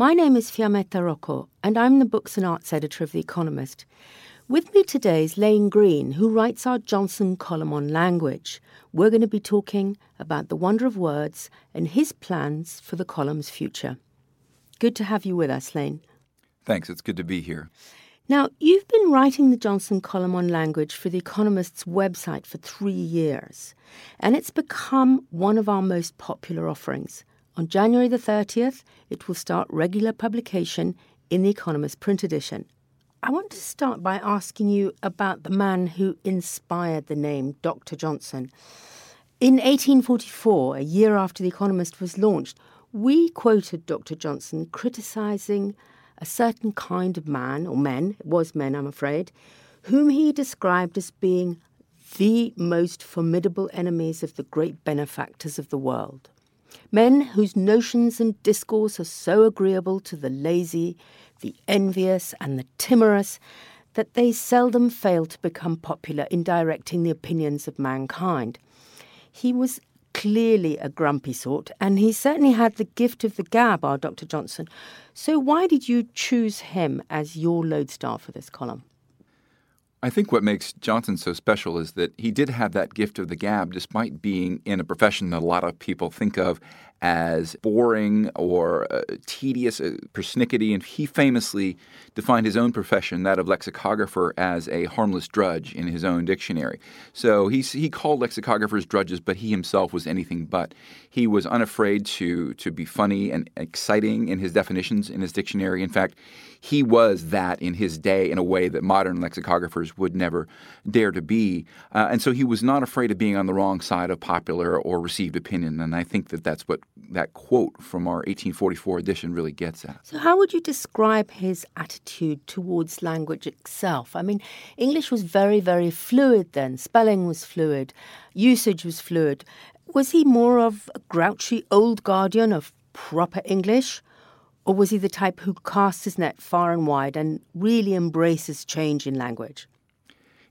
My name is Fiammetta Rocco, and I'm the books and arts editor of The Economist. With me today is Lane Greene, who writes our Johnson column on language. We're going to be talking about the wonder of words and his plans for the column's future. Good to have you with us, Lane. Thanks, it's good to be here. Now, you've been writing the Johnson column on language for The Economist's website for three years, and it's become one of our most popular offerings. On January the 30th, it will start regular publication in The Economist print edition. I want to start by asking you about the man who inspired the name Dr. Johnson. In 1844, a year after The Economist was launched, we quoted Dr. Johnson criticizing a certain kind of man, or men, it was men, I'm afraid, whom he described as being the most formidable enemies of the great benefactors of the world. Men whose notions and discourse are so agreeable to the lazy, the envious, and the timorous that they seldom fail to become popular in directing the opinions of mankind. He was clearly a grumpy sort, and he certainly had the gift of the gab, our Dr. Johnson. So, why did you choose him as your lodestar for this column? I think what makes Johnson so special is that he did have that gift of the gab despite being in a profession that a lot of people think of as boring or uh, tedious, uh, persnickety, and he famously defined his own profession, that of lexicographer, as a harmless drudge in his own dictionary. So he, he called lexicographers drudges, but he himself was anything but. He was unafraid to, to be funny and exciting in his definitions in his dictionary. In fact, he was that in his day in a way that modern lexicographers would never dare to be. Uh, and so he was not afraid of being on the wrong side of popular or received opinion. And I think that that's what that quote from our 1844 edition really gets at. So, how would you describe his attitude towards language itself? I mean, English was very, very fluid then, spelling was fluid, usage was fluid. Was he more of a grouchy old guardian of proper English? Or was he the type who casts his net far and wide and really embraces change in language?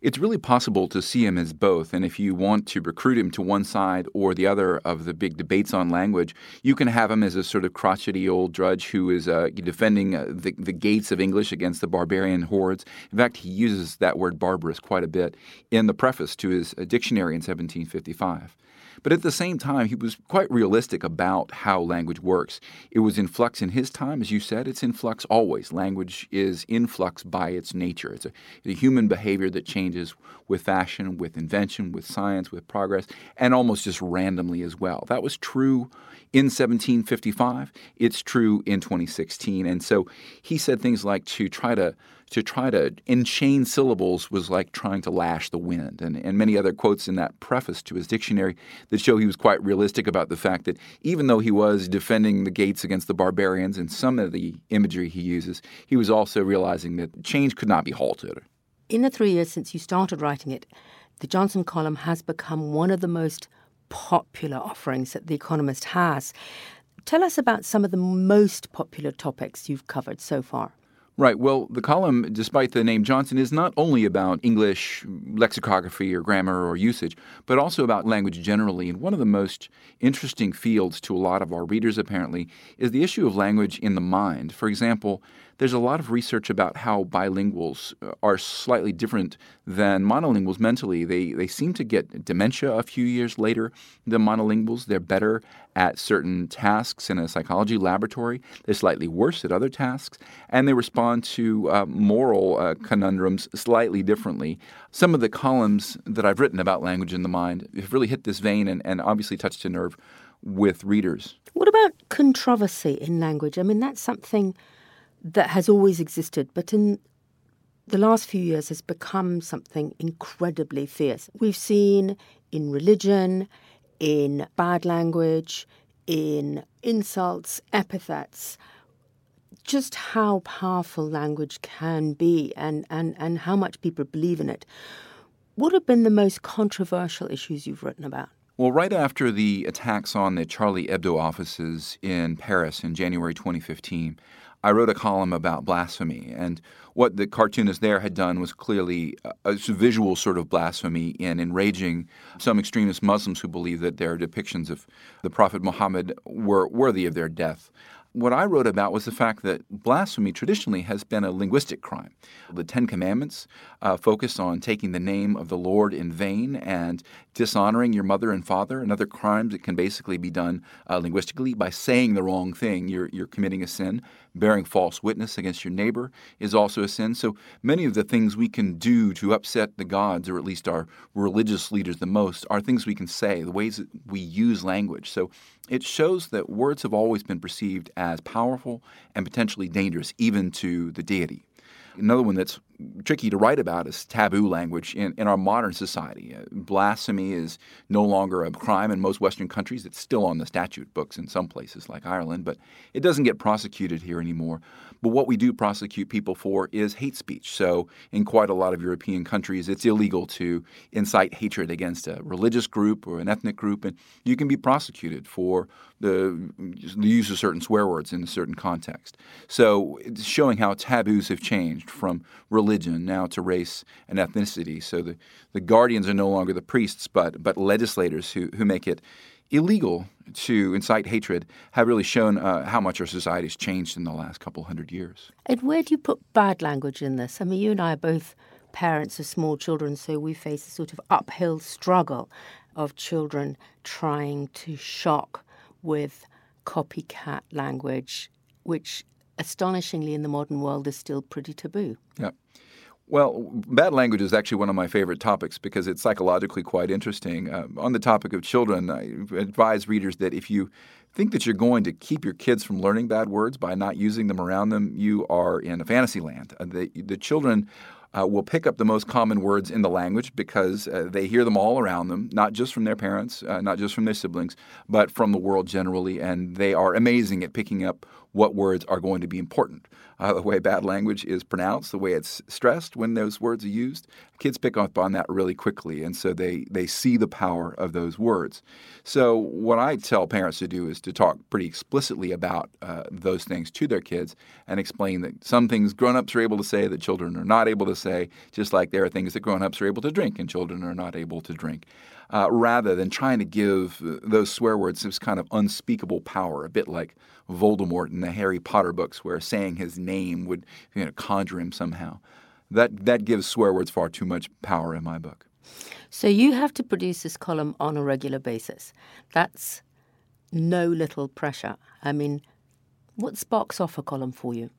It's really possible to see him as both, and if you want to recruit him to one side or the other of the big debates on language, you can have him as a sort of crotchety old drudge who is uh, defending uh, the, the gates of English against the barbarian hordes. In fact, he uses that word barbarous quite a bit in the preface to his uh, dictionary in 1755. But at the same time, he was quite realistic about how language works. It was in flux in his time, as you said, it's in flux always. Language is in flux by its nature. It's a, a human behavior that changes with fashion, with invention, with science, with progress, and almost just randomly as well. That was true in 1755. It's true in 2016. And so he said things like to try to to try to enchain syllables was like trying to lash the wind, and, and many other quotes in that preface to his dictionary that show he was quite realistic about the fact that even though he was defending the gates against the barbarians and some of the imagery he uses, he was also realizing that change could not be halted. In the three years since you started writing it, the Johnson column has become one of the most popular offerings that The Economist has. Tell us about some of the most popular topics you've covered so far. Right. Well, the column, despite the name Johnson, is not only about English lexicography or grammar or usage, but also about language generally. And one of the most interesting fields to a lot of our readers, apparently, is the issue of language in the mind. For example, there's a lot of research about how bilinguals uh, are slightly different than monolinguals mentally. They, they seem to get dementia a few years later than monolinguals. They're better at certain tasks in a psychology laboratory, they're slightly worse at other tasks, and they respond to uh, moral uh, conundrums slightly differently. Some of the columns that I've written about language in the mind have really hit this vein and, and obviously touched a nerve with readers. What about controversy in language? I mean, that's something that has always existed, but in the last few years has become something incredibly fierce. We've seen in religion, in bad language, in insults, epithets, just how powerful language can be and, and, and how much people believe in it. What have been the most controversial issues you've written about? Well, right after the attacks on the Charlie Hebdo offices in Paris in January 2015, I wrote a column about blasphemy. And what the cartoonist there had done was clearly a, visual sort of blasphemy in enraging some extremist Muslims who believe that their depictions of the Prophet Muhammad were worthy of their death what I wrote about was the fact that blasphemy traditionally has been a linguistic crime. The Ten Commandments uh, focus on taking the name of the Lord in vain and dishonoring your mother and father and other crimes that can basically be done uh, linguistically by saying the wrong thing. You're, you're committing a sin. Bearing false witness against your neighbor is also a sin. So many of the things we can do to upset the gods, or at least our religious leaders the most, are things we can say, the ways that we use language. So it shows that words have always been perceived as powerful and potentially dangerous, even to the deity. Another one that's tricky to write about is taboo language in, in our modern society. Uh, blasphemy is no longer a crime in most Western countries. It's still on the statute books in some places like Ireland, but it doesn't get prosecuted here anymore. But what we do prosecute people for is hate speech. So, in quite a lot of European countries, it's illegal to incite hatred against a religious group or an ethnic group, and you can be prosecuted for the, the use of certain swear words in a certain context. So, it's showing how taboos have changed from now to race and ethnicity. So, the, the guardians are no longer the priests, but, but legislators who, who make it illegal to incite hatred have really shown uh, how much our society has changed in the last couple hundred years. And where do you put bad language in this? I mean, you and I are both parents of small children, so we face a sort of uphill struggle of children trying to shock with copycat language, which astonishingly in the modern world is still pretty taboo. Yeah. Well, bad language is actually one of my favorite topics because it's psychologically quite interesting. Uh, on the topic of children, I advise readers that if you think that you're going to keep your kids from learning bad words by not using them around them, you are in a fantasy land. Uh, the, the children uh, will pick up the most common words in the language because uh, they hear them all around them, not just from their parents, uh, not just from their siblings, but from the world generally. And they are amazing at picking up what words are going to be important. Uh, the way bad language is pronounced, the way it's stressed when those words are used, kids pick up on that really quickly. And so they, they see the power of those words. So, what I tell parents to do is to talk pretty explicitly about uh, those things to their kids and explain that some things grown ups are able to say that children are not able to say, just like there are things that grown ups are able to drink and children are not able to drink. Uh, rather than trying to give those swear words this kind of unspeakable power, a bit like Voldemort in the Harry Potter books, where saying his name would you know, conjure him somehow. That, that gives swear words far too much power in my book. So you have to produce this column on a regular basis. That's no little pressure. I mean, what sparks off a column for you?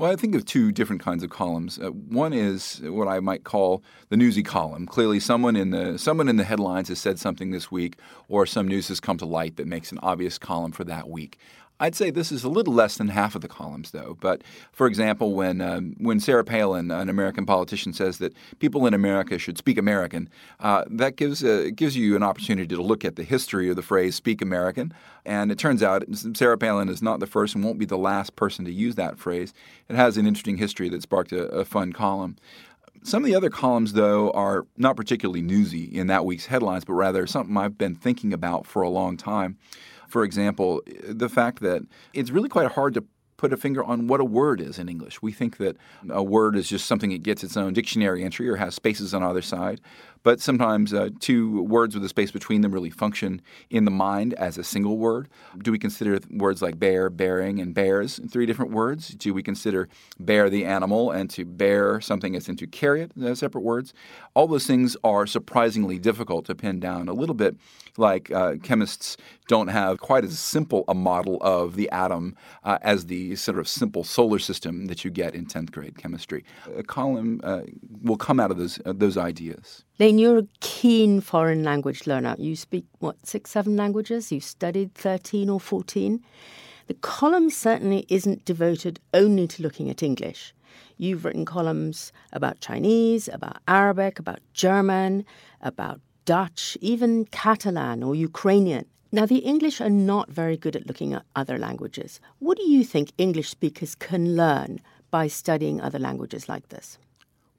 Well, I think of two different kinds of columns. Uh, one is what I might call the newsy column. Clearly, someone in the someone in the headlines has said something this week, or some news has come to light that makes an obvious column for that week. I'd say this is a little less than half of the columns, though. But for example, when um, when Sarah Palin, an American politician, says that people in America should speak American, uh, that gives uh, gives you an opportunity to look at the history of the phrase "speak American." And it turns out Sarah Palin is not the first and won't be the last person to use that phrase. It has an interesting history that sparked a, a fun column. Some of the other columns, though, are not particularly newsy in that week's headlines, but rather something I've been thinking about for a long time. For example, the fact that it's really quite hard to put a finger on what a word is in English. We think that a word is just something that gets its own dictionary entry or has spaces on either side. But sometimes uh, two words with a space between them really function in the mind as a single word. Do we consider words like bear, bearing, and bears three different words? Do we consider bear the animal and to bear something as into carry it as separate words? All those things are surprisingly difficult to pin down. A little bit like uh, chemists don't have quite as simple a model of the atom uh, as the sort of simple solar system that you get in 10th grade chemistry. A column uh, will come out of those, uh, those ideas. Lane, you're a keen foreign language learner. You speak, what, six, seven languages? You've studied 13 or 14. The column certainly isn't devoted only to looking at English. You've written columns about Chinese, about Arabic, about German, about Dutch, even Catalan or Ukrainian. Now, the English are not very good at looking at other languages. What do you think English speakers can learn by studying other languages like this?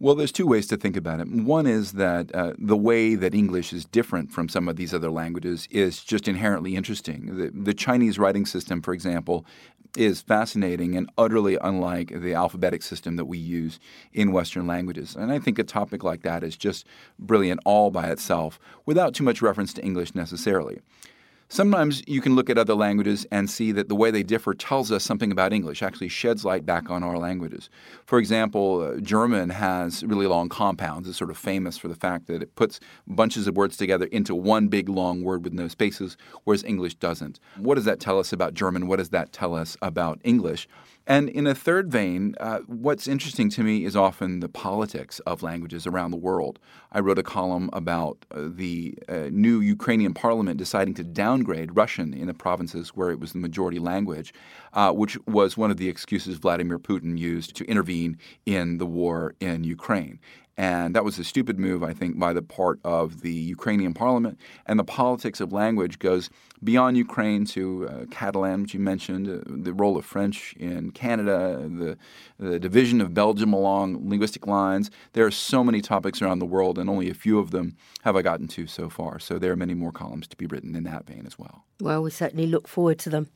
Well, there's two ways to think about it. One is that uh, the way that English is different from some of these other languages is just inherently interesting. The, the, Chinese writing system, for example, is fascinating and utterly unlike the alphabetic system that we use in Western languages. And I think a topic like that is just brilliant all by itself without too much reference to English necessarily. Sometimes you can look at other languages and see that the way they differ tells us something about English, actually sheds light back on our languages. For example, uh, German has really long compounds. It's sort of famous for the fact that it puts bunches of words together into one big long word with no spaces, whereas English doesn't. What does that tell us about German? What does that tell us about English? And in a third vein, uh, what's interesting to me is often the politics of languages around the world. I wrote a column about uh, the uh, new Ukrainian parliament deciding to downgrade Russian in the provinces where it was the majority language, uh, which was one of the excuses Vladimir Putin used to intervene in the war in Ukraine. And that was a stupid move, I think, by the part of the Ukrainian parliament. And the politics of language goes beyond Ukraine to uh, Catalan, which you mentioned, uh, the role of French in Canada, the, the division of Belgium along linguistic lines. There are so many topics around the world, and only a few of them have I gotten to so far. So there are many more columns to be written in that vein as well. Well, we certainly look forward to them.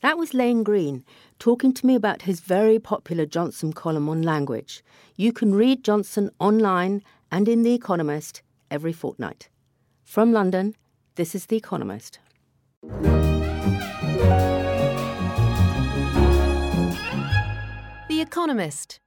That was Lane Greene talking to me about his very popular Johnson column on language. You can read Johnson online and in The Economist every fortnight. From London, this is The Economist. The Economist